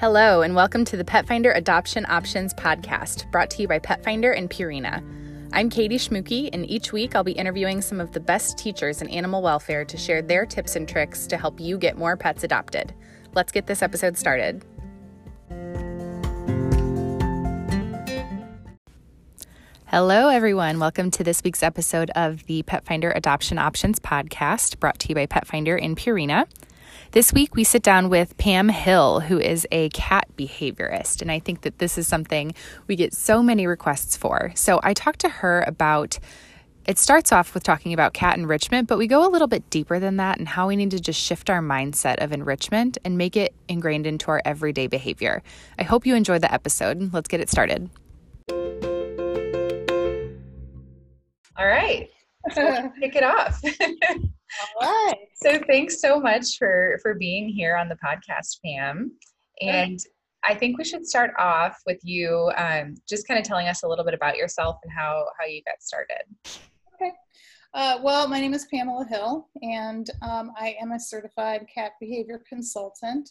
Hello, and welcome to the Petfinder Adoption Options podcast, brought to you by Petfinder and Purina. I'm Katie Schmuke, and each week I'll be interviewing some of the best teachers in animal welfare to share their tips and tricks to help you get more pets adopted. Let's get this episode started. Hello, everyone. Welcome to this week's episode of the Petfinder Adoption Options podcast, brought to you by Petfinder and Purina. This week, we sit down with Pam Hill, who is a cat behaviorist. And I think that this is something we get so many requests for. So I talked to her about it starts off with talking about cat enrichment, but we go a little bit deeper than that and how we need to just shift our mindset of enrichment and make it ingrained into our everyday behavior. I hope you enjoyed the episode. Let's get it started. All right. So kick it off. All right. So thanks so much for for being here on the podcast, Pam. And I think we should start off with you um, just kind of telling us a little bit about yourself and how how you got started. Okay. Uh, well, my name is Pamela Hill, and um, I am a certified cat behavior consultant.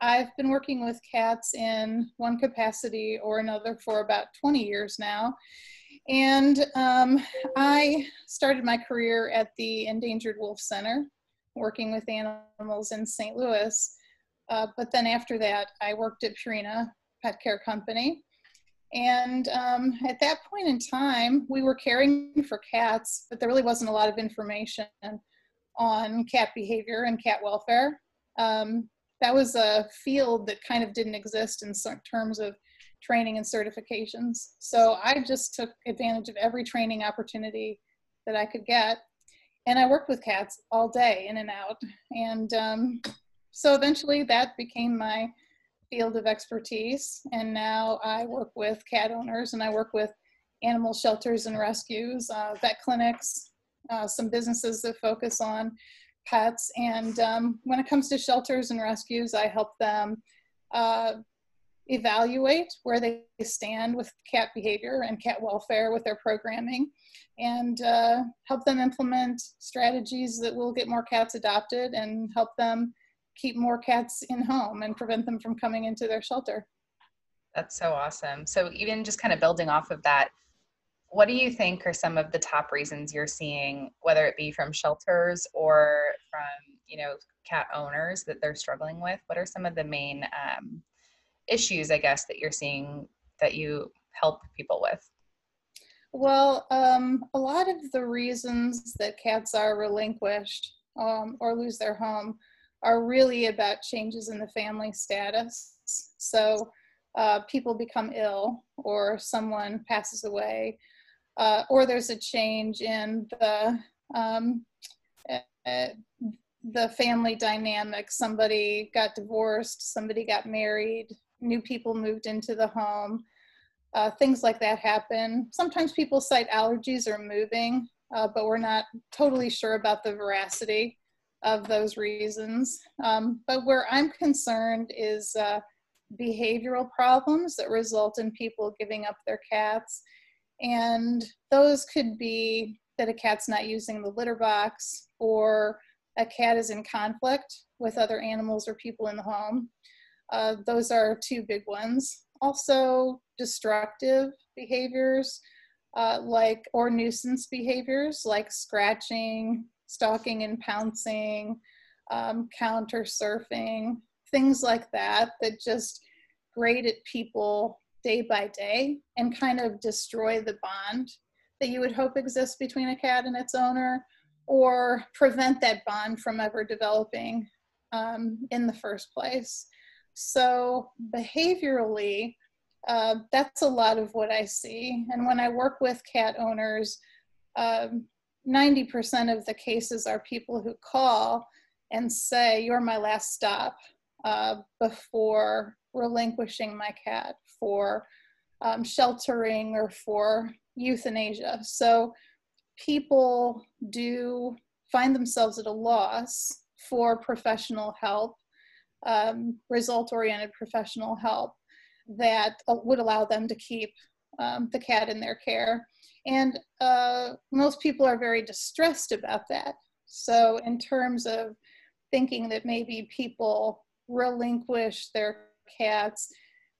I've been working with cats in one capacity or another for about 20 years now. And um, I started my career at the Endangered Wolf Center, working with animals in St. Louis. Uh, but then after that, I worked at Purina Pet Care Company. And um, at that point in time, we were caring for cats, but there really wasn't a lot of information on cat behavior and cat welfare. Um, that was a field that kind of didn't exist in terms of training and certifications. So I just took advantage of every training opportunity that I could get. And I worked with cats all day in and out. And um, so eventually that became my field of expertise. And now I work with cat owners and I work with animal shelters and rescues, uh, vet clinics, uh, some businesses that focus on pets. And um, when it comes to shelters and rescues, I help them uh, evaluate where they stand with cat behavior and cat welfare with their programming and uh, help them implement strategies that will get more cats adopted and help them keep more cats in home and prevent them from coming into their shelter. That's so awesome. So, even just kind of building off of that, what do you think are some of the top reasons you're seeing, whether it be from shelters or from, you know, cat owners that they're struggling with? What are some of the main um, issues, I guess, that you're seeing that you help people with? Well, um, a lot of the reasons that cats are relinquished um, or lose their home are really about changes in the family status. So uh, people become ill, or someone passes away, uh, or there's a change in the um, uh, the family dynamic. Somebody got divorced, somebody got married, new people moved into the home. Uh, things like that happen. Sometimes people cite allergies or moving, uh, but we're not totally sure about the veracity of those reasons. Um, but where I'm concerned is uh, behavioral problems that result in people giving up their cats. And those could be that a cat's not using the litter box or a cat is in conflict with other animals or people in the home. Uh, those are two big ones. Also, destructive behaviors uh, like or nuisance behaviors like scratching, stalking and pouncing, um, counter surfing, things like that that just grate at people day by day and kind of destroy the bond that you would hope exists between a cat and its owner or prevent that bond from ever developing um, in the first place. So, behaviorally, uh, that's a lot of what I see. And when I work with cat owners, um, 90% of the cases are people who call and say, You're my last stop uh, before relinquishing my cat for um, sheltering or for euthanasia. So, people do find themselves at a loss for professional help um, result oriented professional help that uh, would allow them to keep um, the cat in their care. And uh, most people are very distressed about that. So, in terms of thinking that maybe people relinquish their cats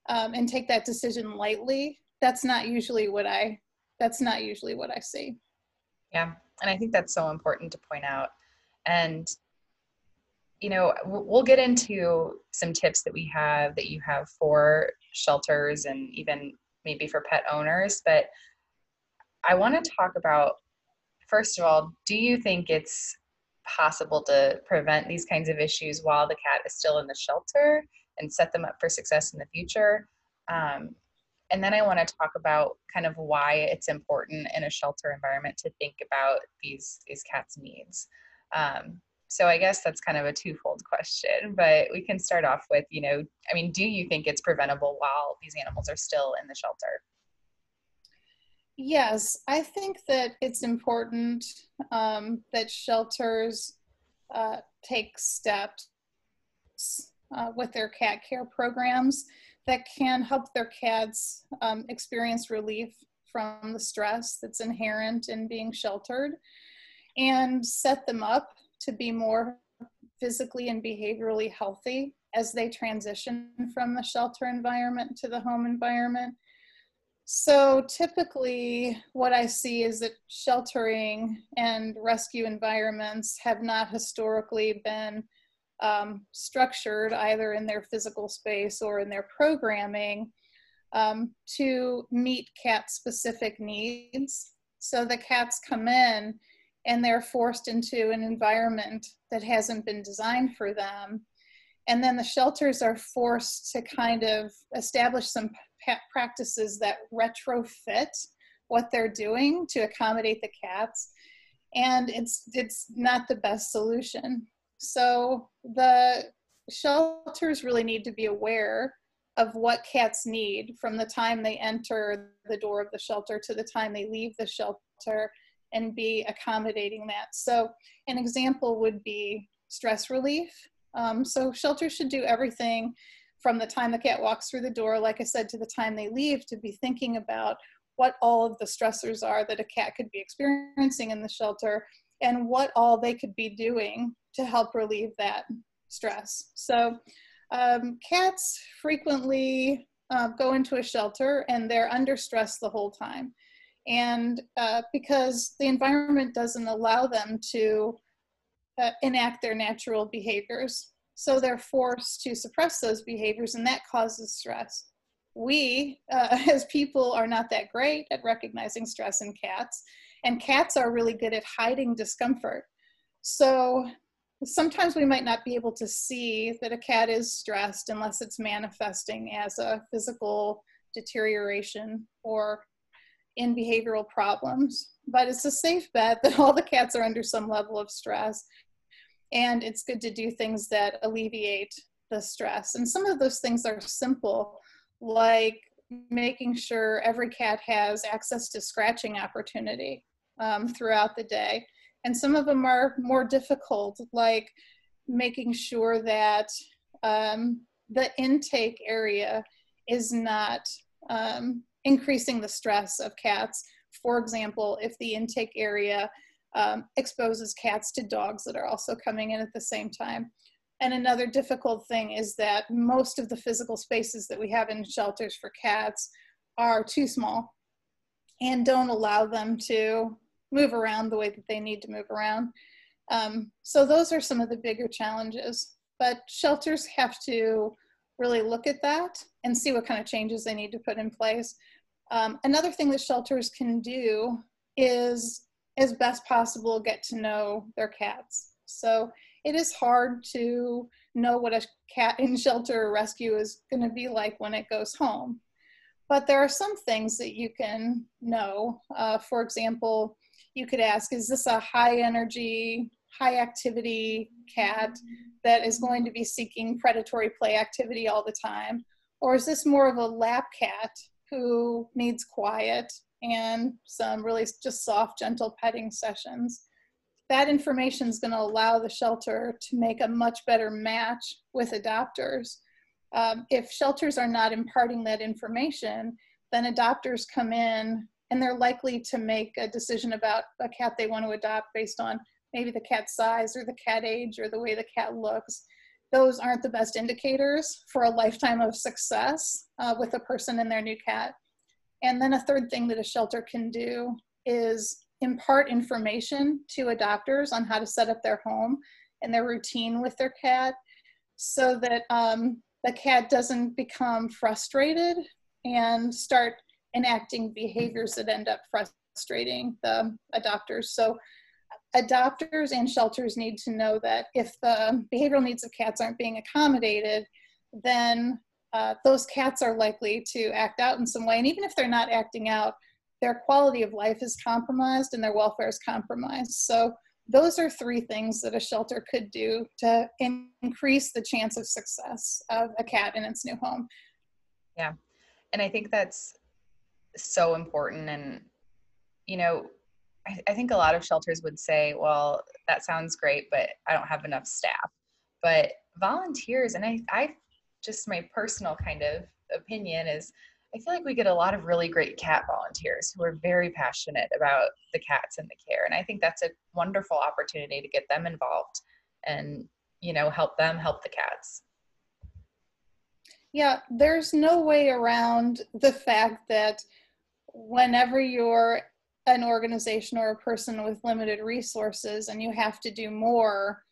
um, and take that decision lightly, that's not usually what I that's not usually what I see. Yeah, and I think that's so important to point out. And you know, we'll get into some tips that we have that you have for shelters and even maybe for pet owners, but I want to talk about first of all, do you think it's possible to prevent these kinds of issues while the cat is still in the shelter and set them up for success in the future? Um, and then I want to talk about kind of why it's important in a shelter environment to think about these these cats' needs. Um, so I guess that's kind of a twofold question, but we can start off with, you know, I mean, do you think it's preventable while these animals are still in the shelter? Yes, I think that it's important um, that shelters uh, take steps uh, with their cat care programs that can help their cats um, experience relief from the stress that's inherent in being sheltered and set them up to be more physically and behaviorally healthy as they transition from the shelter environment to the home environment. So typically, what I see is that sheltering and rescue environments have not historically been um, structured either in their physical space or in their programming um, to meet cat specific needs. So the cats come in and they're forced into an environment that hasn't been designed for them. And then the shelters are forced to kind of establish some practices that retrofit what they're doing to accommodate the cats. And it's it's not the best solution. So the shelters really need to be aware of what cats need from the time they enter the door of the shelter to the time they leave the shelter and be accommodating that. So an example would be stress relief. Um, so shelters should do everything from the time the cat walks through the door, like I said, to the time they leave to be thinking about what all of the stressors are that a cat could be experiencing in the shelter and what all they could be doing to help relieve that stress. So um, cats frequently uh, go into a shelter and they're under stress the whole time and uh, because the environment doesn't allow them to uh, enact their natural behaviors. So they're forced to suppress those behaviors, and that causes stress. We, uh, as people, are not that great at recognizing stress in cats, and cats are really good at hiding discomfort. So sometimes we might not be able to see that a cat is stressed unless it's manifesting as a physical deterioration or in behavioral problems, but it's a safe bet that all the cats are under some level of stress. And it's good to do things that alleviate the stress. And some of those things are simple, like making sure every cat has access to scratching opportunity um, throughout the day. And some of them are more difficult, like making sure that um, the intake area is not um, increasing the stress of cats. For example, if the intake area um, exposes cats to dogs that are also coming in at the same time. And another difficult thing is that most of the physical spaces that we have in shelters for cats are too small and don't allow them to move around the way that they need to move around. Um, so those are some of the bigger challenges. But shelters have to really look at that and see what kind of changes they need to put in place. Um, another thing that shelters can do is, as best possible, get to know their cats. So it is hard to know what a cat in shelter or rescue is going to be like when it goes home. But there are some things that you can know. Uh, for example, you could ask, is this a high energy, high activity cat that is going to be seeking predatory play activity all the time? Or is this more of a lap cat who needs quiet and some really just soft, gentle petting sessions. That information is going to allow the shelter to make a much better match with adopters. Um, if shelters are not imparting that information, then adopters come in and they're likely to make a decision about a cat they want to adopt based on maybe the cat's size or the cat age or the way the cat looks. Those aren't the best indicators for a lifetime of success uh, with a person and their new cat. And then a third thing that a shelter can do is impart information to adopters on how to set up their home and their routine with their cat so that um, the cat doesn't become frustrated and start enacting behaviors that end up frustrating the adopters. So adopters and shelters need to know that if the behavioral needs of cats aren't being accommodated, then uh, those cats are likely to act out in some way. And even if they're not acting out, their quality of life is compromised and their welfare is compromised. So those are three things that a shelter could do to increase the chance of success of a cat in its new home. Yeah. And I think that's so important. And, you know, I, I think a lot of shelters would say, well, that sounds great, but I don't have enough staff. But volunteers, and I, I just my personal kind of opinion is I feel like we get a lot of really great cat volunteers who are very passionate about the cats and the care. And I think that's a wonderful opportunity to get them involved and, you know, help them help the cats. Yeah, there's no way around the fact that whenever you're an organization or a person with limited resources and you have to do more,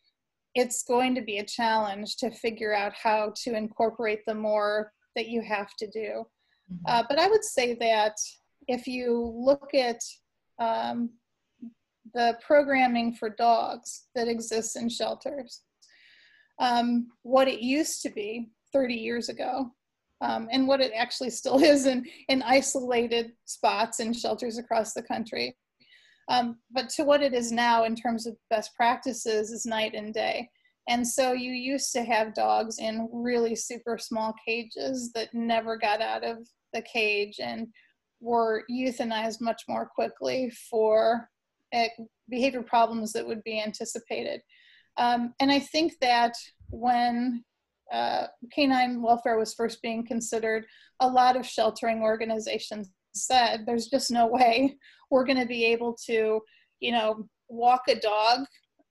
it's going to be a challenge to figure out how to incorporate the more that you have to do. Mm-hmm. Uh, but I would say that if you look at um, the programming for dogs that exists in shelters, um, what it used to be 30 years ago, um, and what it actually still is in, in isolated spots and shelters across the country. Um, but to what it is now in terms of best practices is night and day. And so you used to have dogs in really super small cages that never got out of the cage and were euthanized much more quickly for uh, behavior problems that would be anticipated. Um, and I think that when uh, canine welfare was first being considered, a lot of sheltering organizations said there's just no way we're going to be able to, you know, walk a dog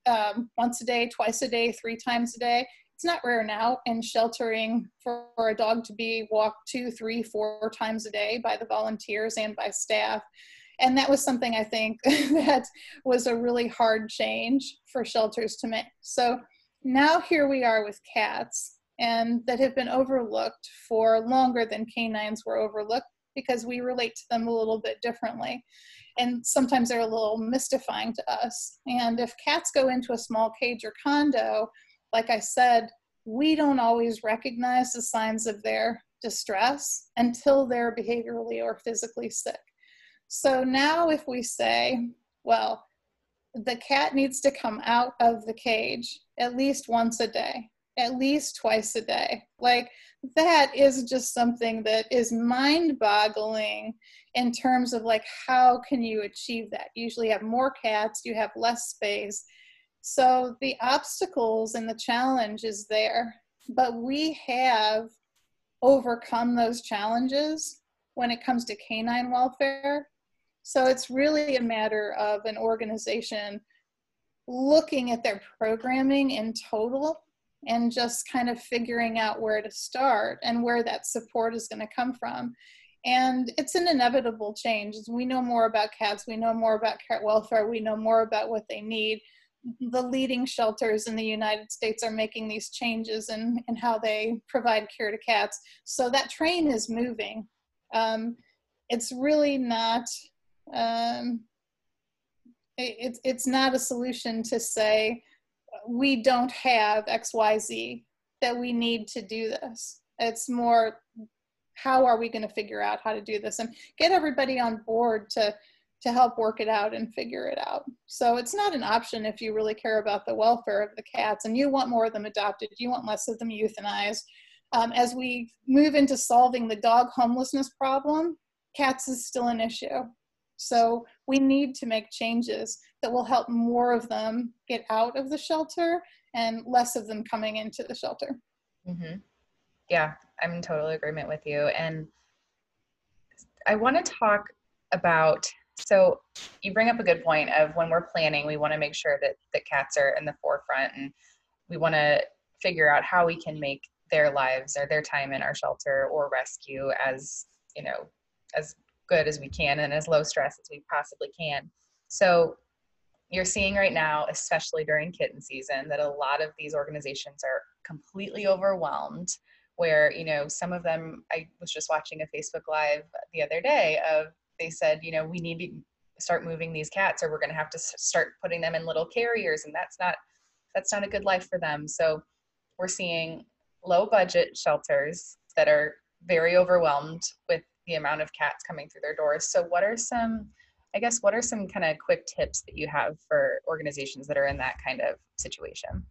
um, once a day, twice a day, three times a day. It's not rare now in sheltering for, for a dog to be walked two, three, four times a day by the volunteers and by staff. And that was something I think that was a really hard change for shelters to make. So now here we are with cats and that have been overlooked for longer than canines were overlooked because we relate to them a little bit differently. And sometimes they're a little mystifying to us. And if cats go into a small cage or condo, like I said, we don't always recognize the signs of their distress until they're behaviorally or physically sick. So now, if we say, well, the cat needs to come out of the cage at least once a day, at least twice a day. Like that is just something that is mind boggling in terms of like how can you achieve that? You usually have more cats, you have less space. So the obstacles and the challenge is there, but we have overcome those challenges when it comes to canine welfare. So it's really a matter of an organization looking at their programming in total and just kind of figuring out where to start and where that support is going to come from. And it's an inevitable change. As We know more about cats, we know more about cat welfare, we know more about what they need. The leading shelters in the United States are making these changes in, in how they provide care to cats. So that train is moving. Um, it's really not um, it, it's not a solution to say we don't have XYZ that we need to do this. It's more how are we going to figure out how to do this and get everybody on board to to help work it out and figure it out. So it's not an option if you really care about the welfare of the cats and you want more of them adopted, you want less of them euthanized. Um, as we move into solving the dog homelessness problem, cats is still an issue. So we need to make changes that will help more of them get out of the shelter and less of them coming into the shelter. Mm-hmm. Yeah, I'm in total agreement with you. And I want to talk about so you bring up a good point of when we're planning, we want to make sure that the cats are in the forefront and we want to figure out how we can make their lives or their time in our shelter or rescue as you know as good as we can and as low stress as we possibly can so you're seeing right now especially during kitten season that a lot of these organizations are completely overwhelmed where you know some of them i was just watching a facebook live the other day of they said you know we need to start moving these cats or we're going to have to start putting them in little carriers and that's not that's not a good life for them so we're seeing low budget shelters that are very overwhelmed with the amount of cats coming through their doors. So, what are some, I guess, what are some kind of quick tips that you have for organizations that are in that kind of situation?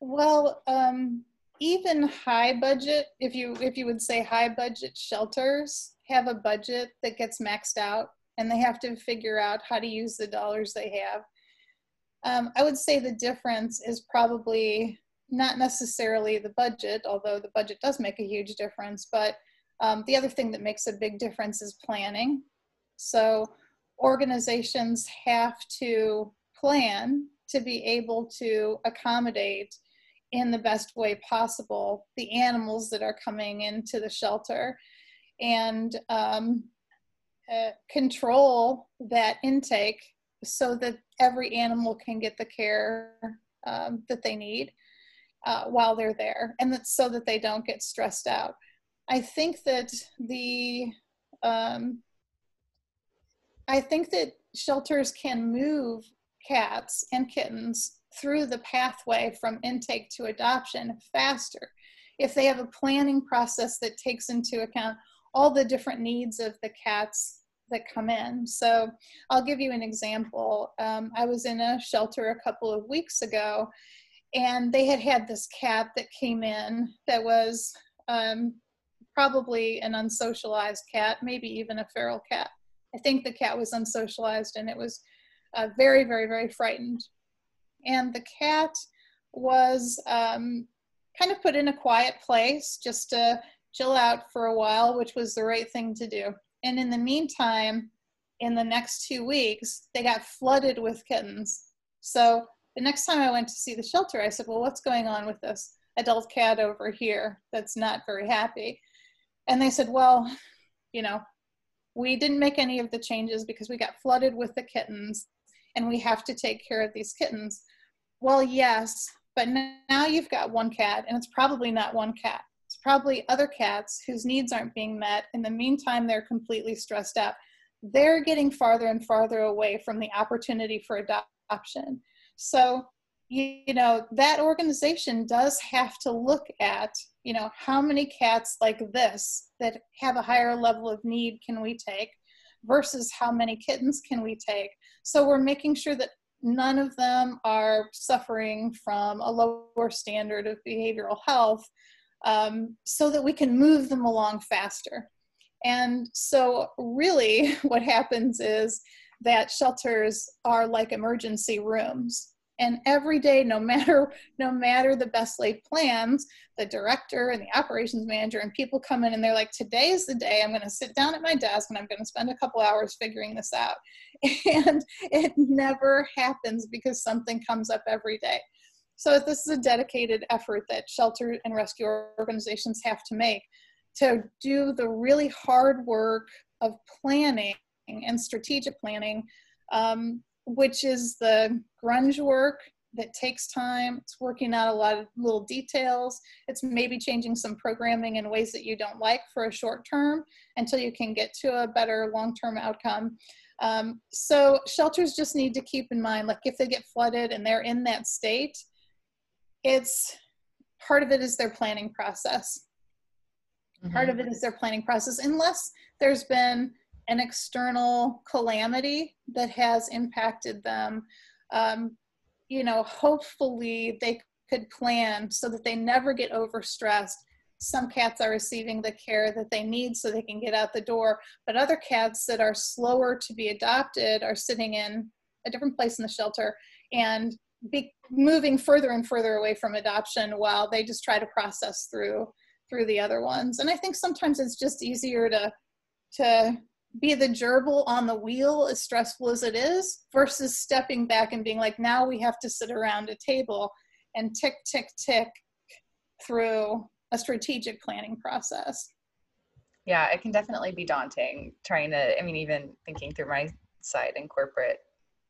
Well, um, even high budget, if you if you would say high budget shelters have a budget that gets maxed out, and they have to figure out how to use the dollars they have. Um, I would say the difference is probably not necessarily the budget, although the budget does make a huge difference, but um, the other thing that makes a big difference is planning. So organizations have to plan to be able to accommodate in the best way possible the animals that are coming into the shelter and um, uh, control that intake so that every animal can get the care um, that they need uh, while they're there, and that's so that they don't get stressed out. I think that the um, I think that shelters can move cats and kittens through the pathway from intake to adoption faster if they have a planning process that takes into account all the different needs of the cats that come in. So I'll give you an example. Um, I was in a shelter a couple of weeks ago and they had had this cat that came in that was um, probably an unsocialized cat, maybe even a feral cat. I think the cat was unsocialized and it was uh, very, very, very frightened. And the cat was um, kind of put in a quiet place just to chill out for a while, which was the right thing to do. And in the meantime, in the next two weeks, they got flooded with kittens. So the next time I went to see the shelter, I said, Well, what's going on with this adult cat over here that's not very happy? And they said, Well, you know, we didn't make any of the changes because we got flooded with the kittens and we have to take care of these kittens. Well, yes, but now you've got one cat and it's probably not one cat. It's probably other cats whose needs aren't being met. In the meantime, they're completely stressed out. They're getting farther and farther away from the opportunity for adoption. So, you, know, that organization does have to look at, you know, how many cats like this that have a higher level of need can we take versus how many kittens can we take. So we're making sure that none of them are suffering from a lower standard of behavioral health um, so that we can move them along faster. And so, really, what happens is that shelters are like emergency rooms and every day no matter no matter the best laid plans the director and the operations manager and people come in and they're like today is the day i'm going to sit down at my desk and i'm going to spend a couple hours figuring this out. And it never happens because something comes up every day. So this is a dedicated effort that shelter and rescue organizations have to make to do the really hard work of planning and strategic planning, um, which is the grunge work that takes time. It's working out a lot of little details. It's maybe changing some programming in ways that you don't like for a short term until you can get to a better long term outcome. Um, so shelters just need to keep in mind, like if they get flooded and they're in that state, it's part of it is their planning process. Mm-hmm. Part of it is their planning process, unless there's been an external calamity that has impacted them, um, you know, hopefully they could plan so that they never get overstressed. Some cats are receiving the care that they need so they can get out the door, but other cats that are slower to be adopted are sitting in a different place in the shelter and be moving further and further away from adoption while they just try to process through through the other ones. And I think sometimes it's just easier to to be the gerbil on the wheel as stressful as it is versus stepping back and being like now we have to sit around a table and tick, tick, tick through a strategic planning process. Yeah, it can definitely be daunting trying to, I mean, even thinking through my side in corporate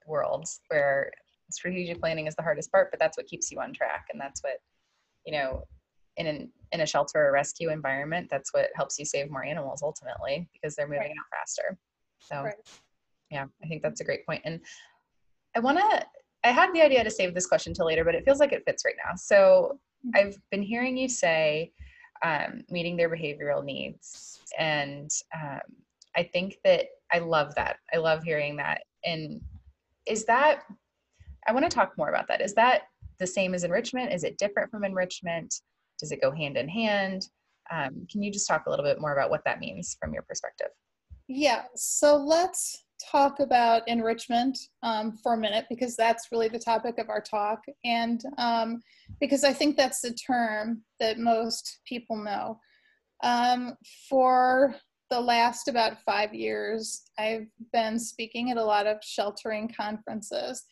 worlds where strategic planning is the hardest part, but that's what keeps you on track. And that's what, you know, in an in a shelter or rescue environment, that's what helps you save more animals ultimately because they're moving right. out faster. So right. yeah, I think that's a great point. And I wanna I had the idea to save this question till later, but it feels like it fits right now. So mm-hmm. I've been hearing you say um, meeting their behavioral needs. And um, I think that I love that. I love hearing that. And is that, I want to talk more about that. Is that the same as enrichment? Is it different from enrichment? Does it go hand in hand? Um, can you just talk a little bit more about what that means from your perspective? Yeah, so let's talk about enrichment um, for a minute because that's really the topic of our talk. And um, because I think that's the term that most people know. Um, for the last about five years, I've been speaking at a lot of sheltering conferences.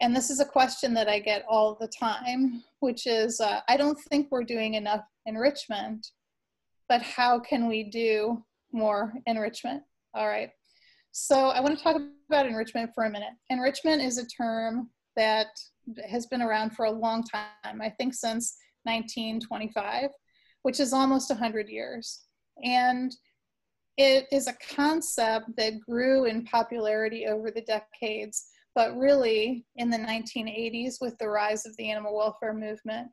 And this is a question that I get all the time, which is uh, I don't think we're doing enough enrichment, but how can we do more enrichment? All right. So I want to talk about enrichment for a minute. Enrichment is a term that has been around for a long time, I think since 1925, which is almost 100 years. And it is a concept that grew in popularity over the decades, but really in the 1980s with the rise of the animal welfare movement.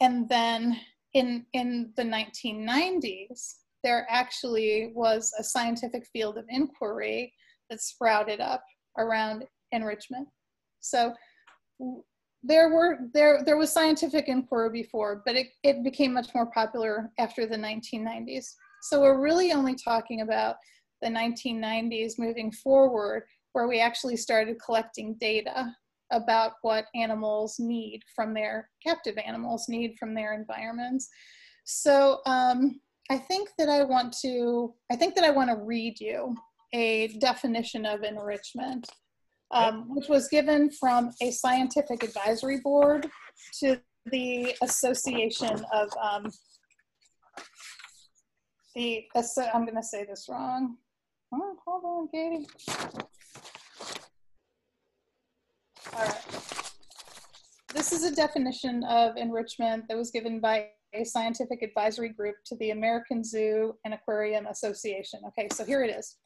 And then in, in the 1990s, there actually was a scientific field of inquiry that sprouted up around enrichment. So there were there there was scientific inquiry before, but it, it became much more popular after the 1990s. So we're really only talking about the 1990s moving forward, where we actually started collecting data about what animals need from their captive animals need from their environments. So um, I think that I want to, I think that I want to read you a definition of enrichment, um, which was given from a scientific advisory board to the Association of, um, the, I'm going to say this wrong. Oh, hold on, Katie. All right. This is a definition of enrichment that was given by a scientific advisory group to the American Zoo and Aquarium Association. Okay, so here it is.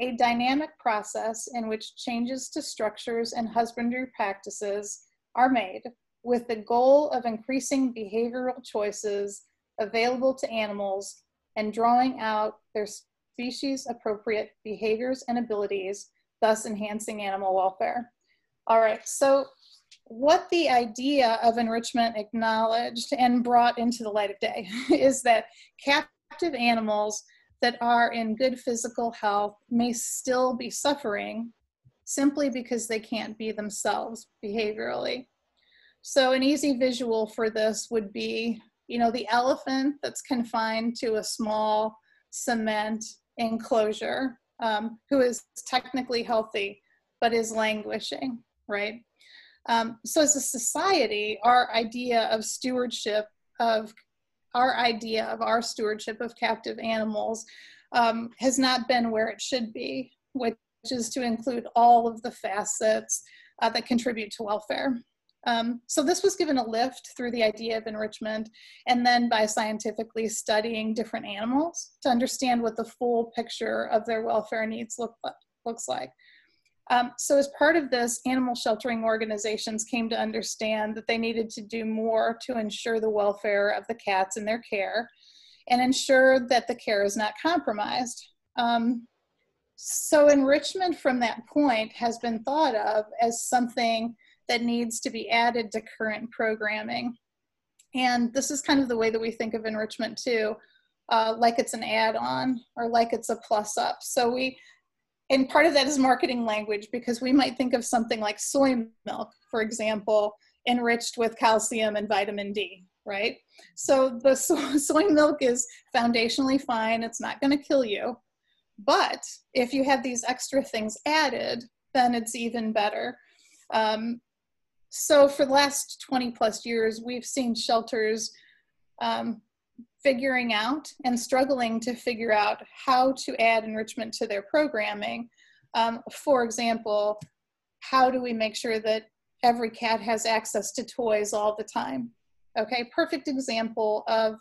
A dynamic process in which changes to structures and husbandry practices are made with the goal of increasing behavioral choices available to animals and drawing out their species appropriate behaviors and abilities, thus enhancing animal welfare. All right, so what the idea of enrichment acknowledged and brought into the light of day is that captive animals that are in good physical health may still be suffering simply because they can't be themselves behaviorally. So an easy visual for this would be, you know, the elephant that's confined to a small cement enclosure, um, who is technically healthy, but is languishing, right? Um, so as a society, our idea of stewardship of our idea of our stewardship of captive animals um, has not been where it should be, which is to include all of the facets uh, that contribute to welfare. Um, so this was given a lift through the idea of enrichment and then by scientifically studying different animals to understand what the full picture of their welfare needs look, looks like. Um, so as part of this, animal sheltering organizations came to understand that they needed to do more to ensure the welfare of the cats in their care and ensure that the care is not compromised. Um, so enrichment from that point has been thought of as something that needs to be added to current programming. And this is kind of the way that we think of enrichment too, uh, like it's an add-on or like it's a plus up. So we and part of that is marketing language because we might think of something like soy milk, for example, enriched with calcium and vitamin D, right? So the so- soy milk is foundationally fine, it's not going to kill you. But if you have these extra things added, then it's even better. Um, so for the last 20 plus years, we've seen shelters um, figuring out and struggling to figure out how to add enrichment to their programming. Um, for example, how do we make sure that every cat has access to toys all the time? Okay, perfect example of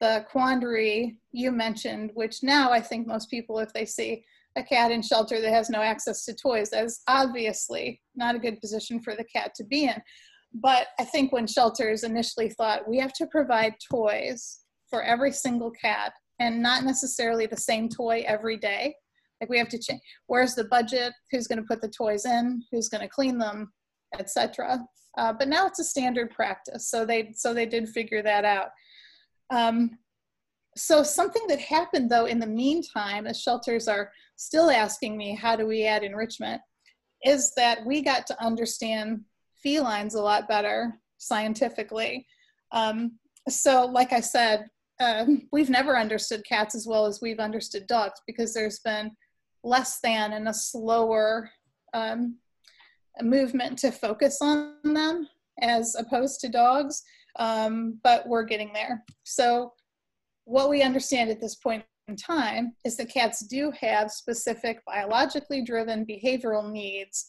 the quandary you mentioned, which now I think most people, if they see a cat in shelter that has no access to toys, that is obviously not a good position for the cat to be in. But I think when shelters initially thought we have to provide toys for every single cat and not necessarily the same toy every day, like we have to change where's the budget, who's going to put the toys in, who's going to clean them, etc. Uh, but now it's a standard practice, so they so they did figure that out. Um, so something that happened though in the meantime, as shelters are still asking me, how do we add enrichment, is that we got to understand felines a lot better scientifically. Um, so, like I said, uh, we've never understood cats as well as we've understood dogs because there's been less than and a slower um, movement to focus on them as opposed to dogs. Um, but we're getting there. So, what we understand at this point in time is that cats do have specific biologically driven behavioral needs,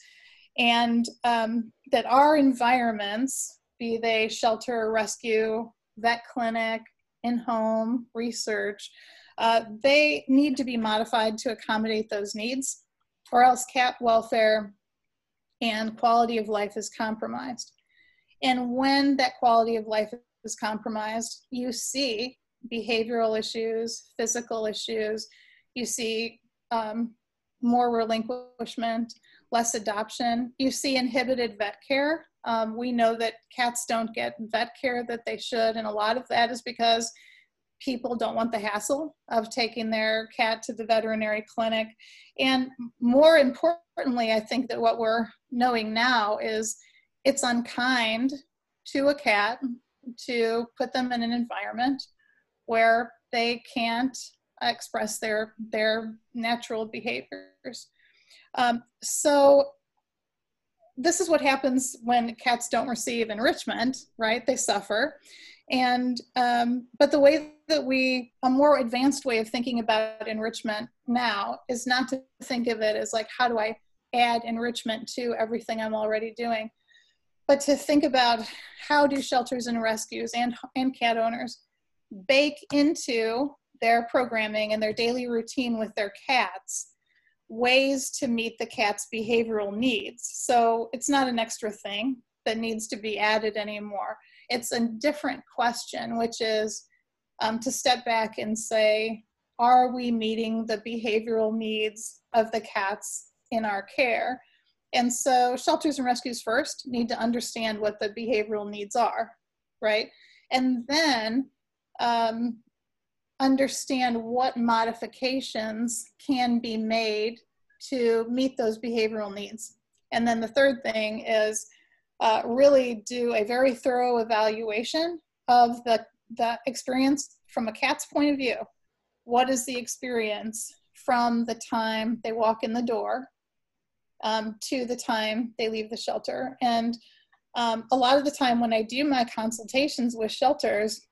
and um, that our environments, be they shelter, rescue, vet clinic, in home, research, uh, they need to be modified to accommodate those needs, or else cat welfare and quality of life is compromised. And when that quality of life is compromised, you see behavioral issues, physical issues, you see um, more relinquishment, less adoption. You see inhibited vet care. Um, we know that cats don't get vet care that they should, and a lot of that is because people don't want the hassle of taking their cat to the veterinary clinic. And more importantly, I think that what we're knowing now is it's unkind to a cat to put them in an environment where they can't express their their natural behaviors. Um, so this is what happens when cats don't receive enrichment, right? They suffer. And, um, but the way that we, a more advanced way of thinking about enrichment now is not to think of it as like, how do I add enrichment to everything I'm already doing? But to think about how do shelters and rescues and, and cat owners bake into their programming and their daily routine with their cats ways to meet the cat's behavioral needs. So it's not an extra thing that needs to be added anymore. It's a different question, which is um, to step back and say, are we meeting the behavioral needs of the cats in our care? And so shelters and rescues first need to understand what the behavioral needs are, right? And then um, understand what modifications can be made to meet those behavioral needs. And then the third thing is uh, really do a very thorough evaluation of the, the experience from a cat's point of view. What is the experience from the time they walk in the door um, to the time they leave the shelter? And um, a lot of the time when I do my consultations with shelters,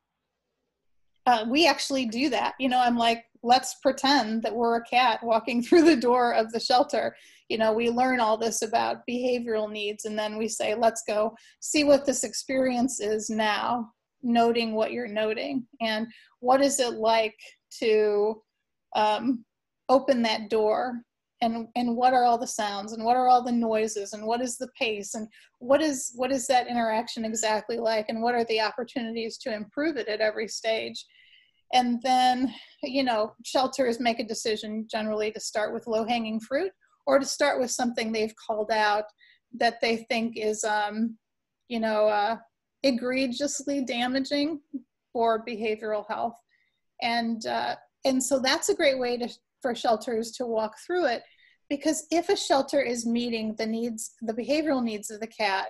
uh, we actually do that. You know, I'm like, let's pretend that we're a cat walking through the door of the shelter. You know, we learn all this about behavioral needs, and then we say, let's go see what this experience is now, noting what you're noting, and what is it like to um, open that door and and what are all the sounds and what are all the noises and what is the pace and what is what is that interaction exactly like and what are the opportunities to improve it at every stage and then you know shelters make a decision generally to start with low hanging fruit or to start with something they've called out that they think is um, you know uh, egregiously damaging for behavioral health. And uh, and so that's a great way to for shelters to walk through it because if a shelter is meeting the needs the behavioral needs of the cat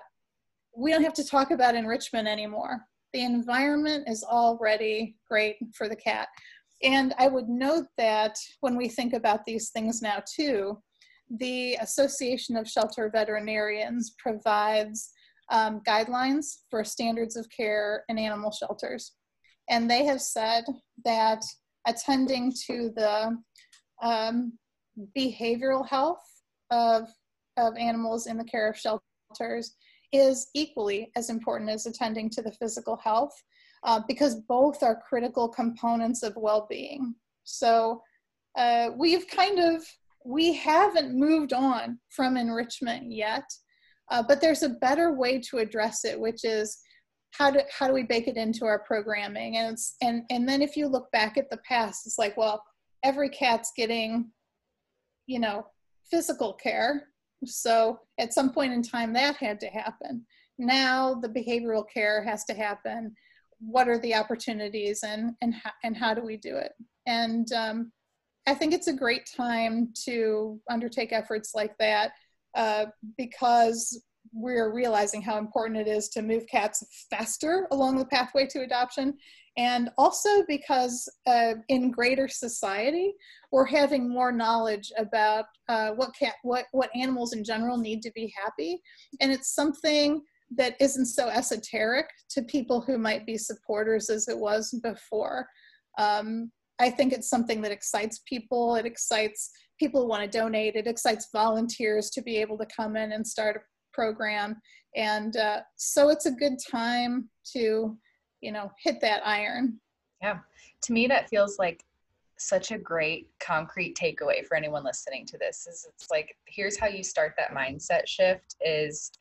we don't have to talk about enrichment anymore the environment is already great for the cat. And I would note that when we think about these things now too, the Association of Shelter Veterinarians provides um, guidelines for standards of care in animal shelters. And they have said that attending to the um, behavioral health of, of animals in the care of shelters is equally as important as attending to the physical health uh, because both are critical components of well-being. So uh, we've kind of, we haven't moved on from enrichment yet, uh, but there's a better way to address it, which is how do, how do we bake it into our programming? And, it's, and, and then if you look back at the past, it's like, well, every cat's getting, you know, physical care. So at some point in time, that had to happen. Now the behavioral care has to happen. What are the opportunities and, and, how, and how do we do it? And um, I think it's a great time to undertake efforts like that uh, because we're realizing how important it is to move cats faster along the pathway to adoption. And also because uh, in greater society we're having more knowledge about uh, what cat what what animals in general need to be happy. And it's something that isn't so esoteric to people who might be supporters as it was before. Um, i think it's something that excites people. It excites people who want to donate. It excites volunteers to be able to come in and start program. And uh, so it's a good time to you know hit that iron. Yeah. To me that feels like such a great concrete takeaway for anyone listening to this is it's like here's how you start that mindset shift is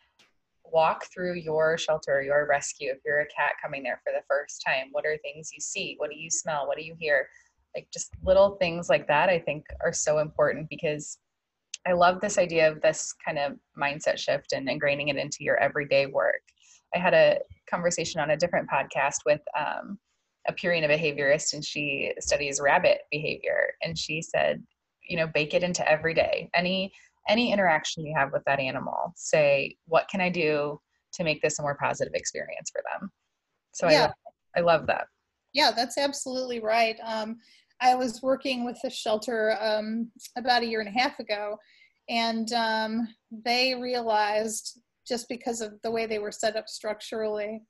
walk through your shelter your rescue if you're a cat coming there for the first time. What are things you see? What do you smell? What do you hear? Like just little things like that i think are so important because i love this idea of this kind of mindset shift and ingraining it into your everyday work I had a conversation on a different podcast with um, a Purina behaviorist, and she studies rabbit behavior. And she said, you know, bake it into every day. Any any interaction you have with that animal, say, what can I do to make this a more positive experience for them? So yeah. I, I love that. Yeah, that's absolutely right. Um, I was working with a shelter um, about a year and a half ago, and um, they realized just because of the way they were set up structurally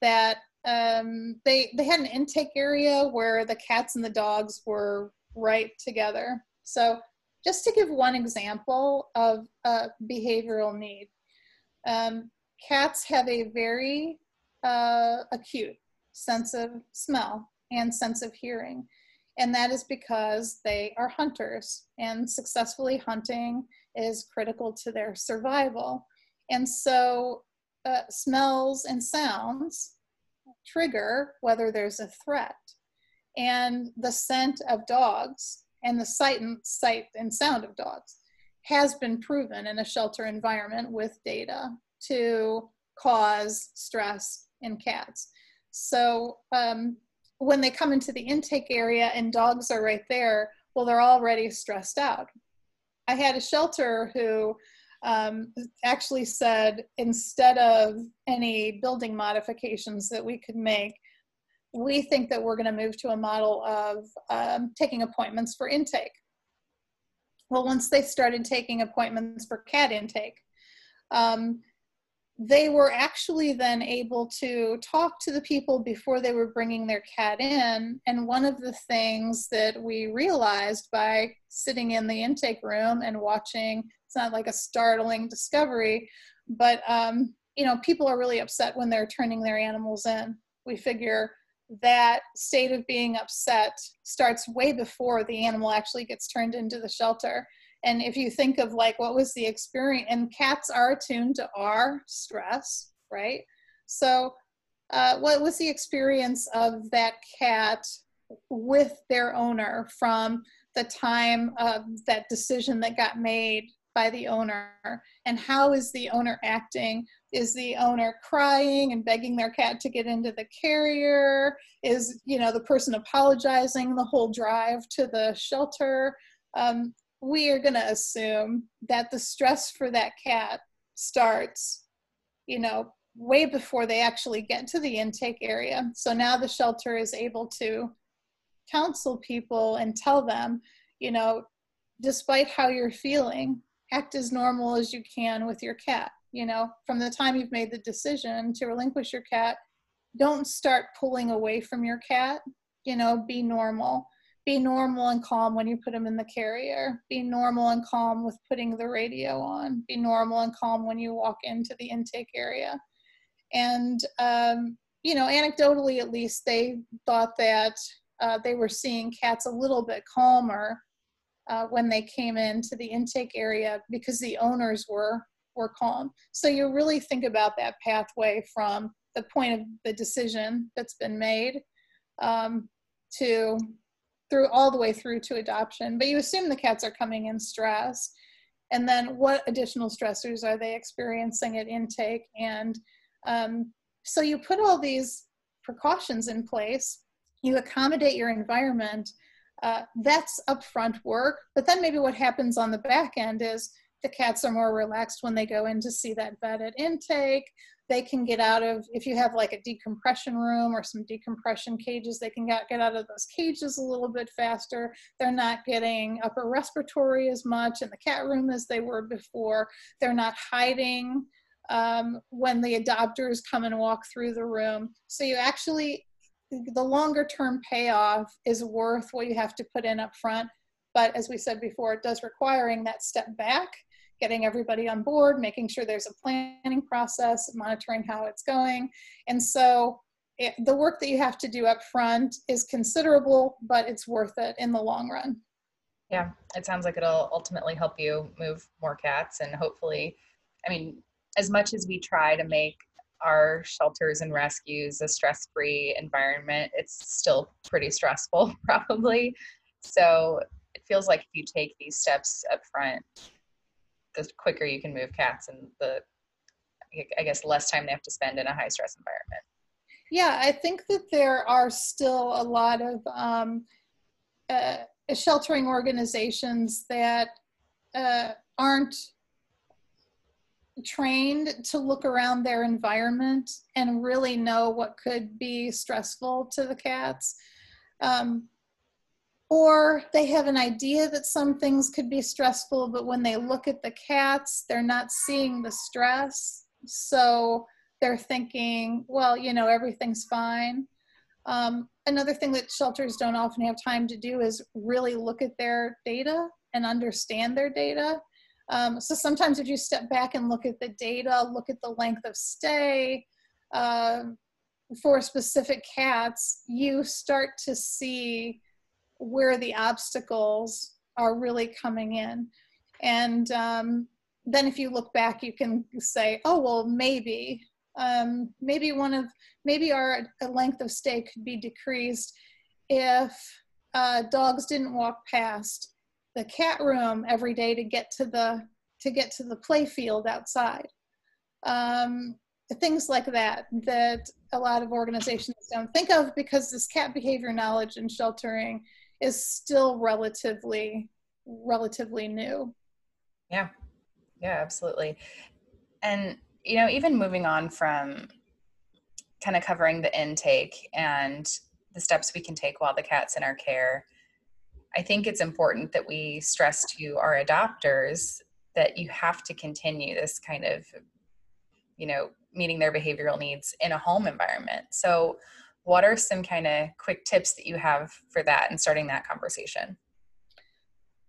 that um, they they had an intake area where the cats and the dogs were right together. So just to give one example of a behavioral need, um, cats have a very uh, acute sense of smell and sense of hearing. And that is because they are hunters, and successfully hunting is critical to their survival. And so uh, smells and sounds trigger whether there's a threat. And the scent of dogs and the sight and, sight and sound of dogs has been proven in a shelter environment with data to cause stress in cats. So um, when they come into the intake area and dogs are right there, well, they're already stressed out. I had a shelter who um, actually said instead of any building modifications that we could make, we think that we're going to move to a model of um, taking appointments for intake. Well, once they started taking appointments for cat intake, um, they were actually then able to talk to the people before they were bringing their cat in. And one of the things that we realized by sitting in the intake room and watching it's not like a startling discovery, but um, you know, people are really upset when they're turning their animals in. We figure that state of being upset starts way before the animal actually gets turned into the shelter. And if you think of like what was the experience, and cats are attuned to our stress, right? So, uh, what was the experience of that cat with their owner from the time of that decision that got made by the owner? And how is the owner acting? Is the owner crying and begging their cat to get into the carrier? Is you know the person apologizing the whole drive to the shelter? Um, we are going to assume that the stress for that cat starts you know way before they actually get to the intake area so now the shelter is able to counsel people and tell them you know despite how you're feeling act as normal as you can with your cat. you know, from the time you've made the decision to relinquish your cat, don't start pulling away from your cat. You know, be normal. Be normal and calm when you put them in the carrier. Be normal and calm with putting the radio on. Be normal and calm when you walk into the intake area. And, um, you know, anecdotally at least, they thought that uh, they were seeing cats a little bit calmer uh, when they came into the intake area because the owners were were calm. So you really think about that pathway from the point of the decision that's been made um, to through all the way through to adoption. But you assume the cats are coming in stress, and then what additional stressors are they experiencing at intake? And um, so you put all these precautions in place. You accommodate your environment uh, that's upfront work. But then maybe what happens on the back end is the cats are more relaxed when they go in to see that vet at intake. They can get out of, if you have like a decompression room or some decompression cages, they can get, get out of those cages a little bit faster. They're not getting upper respiratory as much in the cat room as they were before. They're not hiding um, when the adopters come and walk through the room. So you actually the longer term payoff is worth what you have to put in up front. But as we said before, it does requiring that step back, getting everybody on board, making sure there's a planning process, monitoring how it's going. And so it, the work that you have to do up front is considerable, but it's worth it in the long run. Yeah, it sounds like it'll ultimately help you move more cats and hopefully, I mean, as much as we try to make our shelters and rescues a stress free environment, it's still pretty stressful, probably. So it feels like if you take these steps up front, the quicker you can move cats and the, I guess, less time they have to spend in a high stress environment. Yeah, I think that there are still a lot of um, uh, sheltering organizations that uh, aren't trained to look around their environment and really know what could be stressful to the cats. Um, or they have an idea that some things could be stressful, but when they look at the cats, they're not seeing the stress. So they're thinking, well, you know, everything's fine. Um, another thing that shelters don't often have time to do is really look at their data and understand their data um, so sometimes if you step back and look at the data, look at the length of stay uh, for specific cats, you start to see where the obstacles are really coming in. And um, then if you look back, you can say, oh, well, maybe, um, maybe one of, maybe our length of stay could be decreased if uh, dogs didn't walk past the cat room every day to get to the to get to the play field outside. Um, things like that that a lot of organizations don't think of because this cat behavior knowledge and sheltering is still relatively relatively new. Yeah. Yeah, absolutely. And you know, even moving on from kind of covering the intake and the steps we can take while the cat's in our care, I think it's important that we stress to our adopters that you have to continue this kind of, you know, meeting their behavioral needs in a home environment. So, what are some kind of quick tips that you have for that and starting that conversation?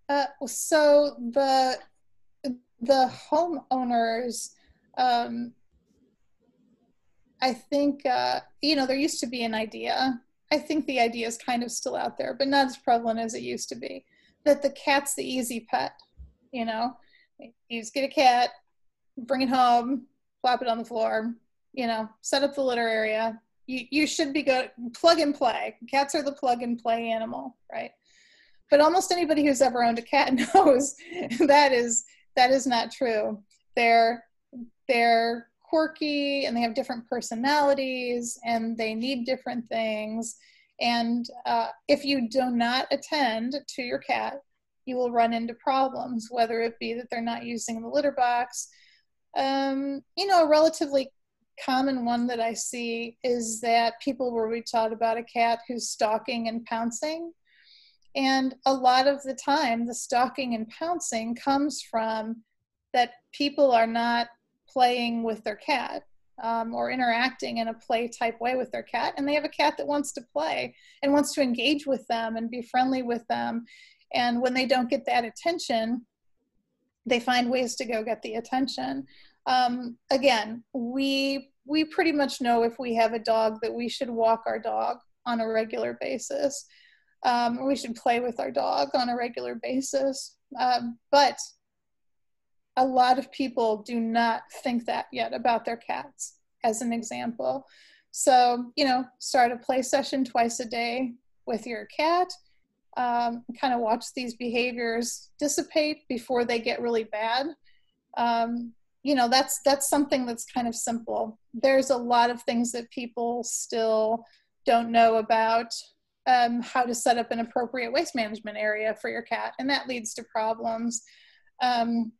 Uh, so the the homeowners, um, I think uh, you know there used to be an idea I think the idea is kind of still out there, but not as prevalent as it used to be. That the cat's the easy pet, you know. You just get a cat, bring it home, plop it on the floor, you know, set up the litter area. You you should be good plug and play. Cats are the plug and play animal, right? But almost anybody who's ever owned a cat knows that is that is not true. They're they're quirky and they have different personalities and they need different things. And uh, if you do not attend to your cat, you will run into problems, whether it be that they're not using the litter box. Um, you know, a relatively common one that I see is that people will reach out about a cat who's stalking and pouncing. And a lot of the time, the stalking and pouncing comes from that people are not playing with their cat um, or interacting in a play type way with their cat. And they have a cat that wants to play and wants to engage with them and be friendly with them. And when they don't get that attention they find ways to go get the attention. Um, again we we pretty much know if we have a dog that we should walk our dog on a regular basis um, we should play with our dog on a regular basis um, but a lot of people do not think that yet about their cats, as an example. So, you know, start a play session twice a day with your cat. Um, kind of watch these behaviors dissipate before they get really bad. Um, you know, that's that's something that's kind of simple. There's a lot of things that people still don't know about um, how to set up an appropriate waste management area for your cat, and that leads to problems. Um,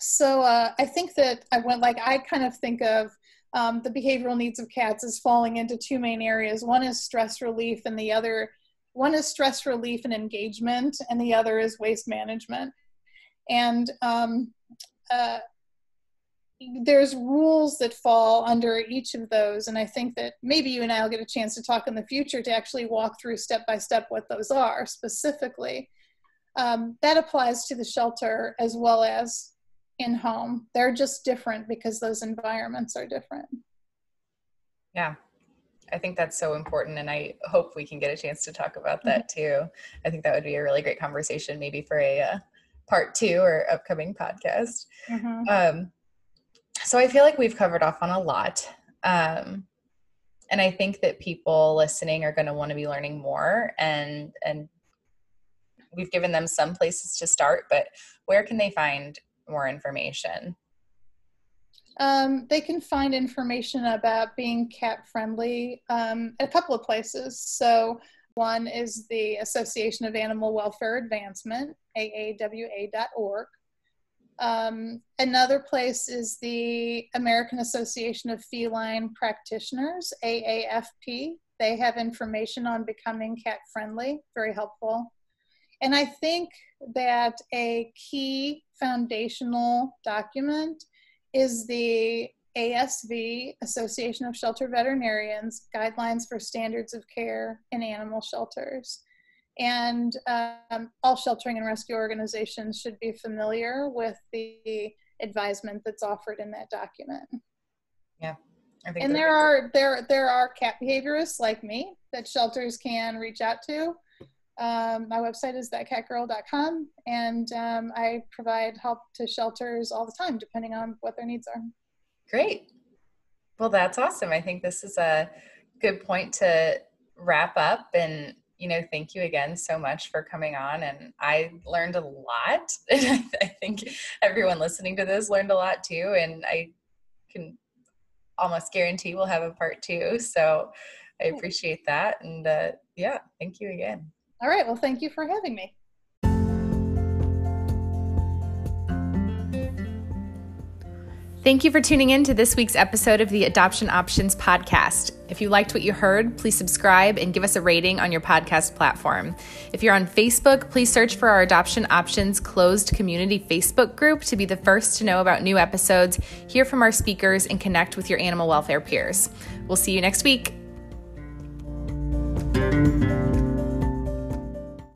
so uh, I think that I went like I kind of think of um, the behavioral needs of cats as falling into two main areas. One is stress relief, and the other one is stress relief and engagement, and the other is waste management. And um, uh, there's rules that fall under each of those, and I think that maybe you and I will get a chance to talk in the future to actually walk through step by step what those are specifically. Um, that applies to the shelter as well as in home. They're just different because those environments are different. Yeah. I think that's so important and I hope we can get a chance to talk about that mm-hmm. too. I think that would be a really great conversation maybe for a uh, part 2 or upcoming podcast. Mm-hmm. Um, so I feel like we've covered off on a lot. Um, and I think that people listening are going to want to be learning more and and we've given them some places to start, but where can they find more information? Um, they can find information about being cat friendly um, at a couple of places. So, one is the Association of Animal Welfare Advancement, AAWA.org. Um, another place is the American Association of Feline Practitioners, AAFP. They have information on becoming cat friendly, very helpful. And I think that a key foundational document is the ASV, Association of Shelter Veterinarians, Guidelines for Standards of Care in Animal Shelters. And um, all sheltering and rescue organizations should be familiar with the advisement that's offered in that document. Yeah. and there are there there are cat behaviorists like me that shelters can reach out to um, my website is thatcatgirl.com, and um, I provide help to shelters all the time, depending on what their needs are. Great. Well, that's awesome. I think this is a good point to wrap up. And, you know, thank you again so much for coming on. And I learned a lot. And I think everyone listening to this learned a lot too. And I can almost guarantee we'll have a part two. So I appreciate that. And uh, yeah, thank you again. All right. Well, thank you for having me. Thank you for tuning in to this week's episode of the Adoption Options Podcast. If you liked what you heard, please subscribe and give us a rating on your podcast platform. If you're on Facebook, please search for our Adoption Options closed community Facebook group to be the first to know about new episodes, hear from our speakers, and connect with your animal welfare peers. We'll see you next week.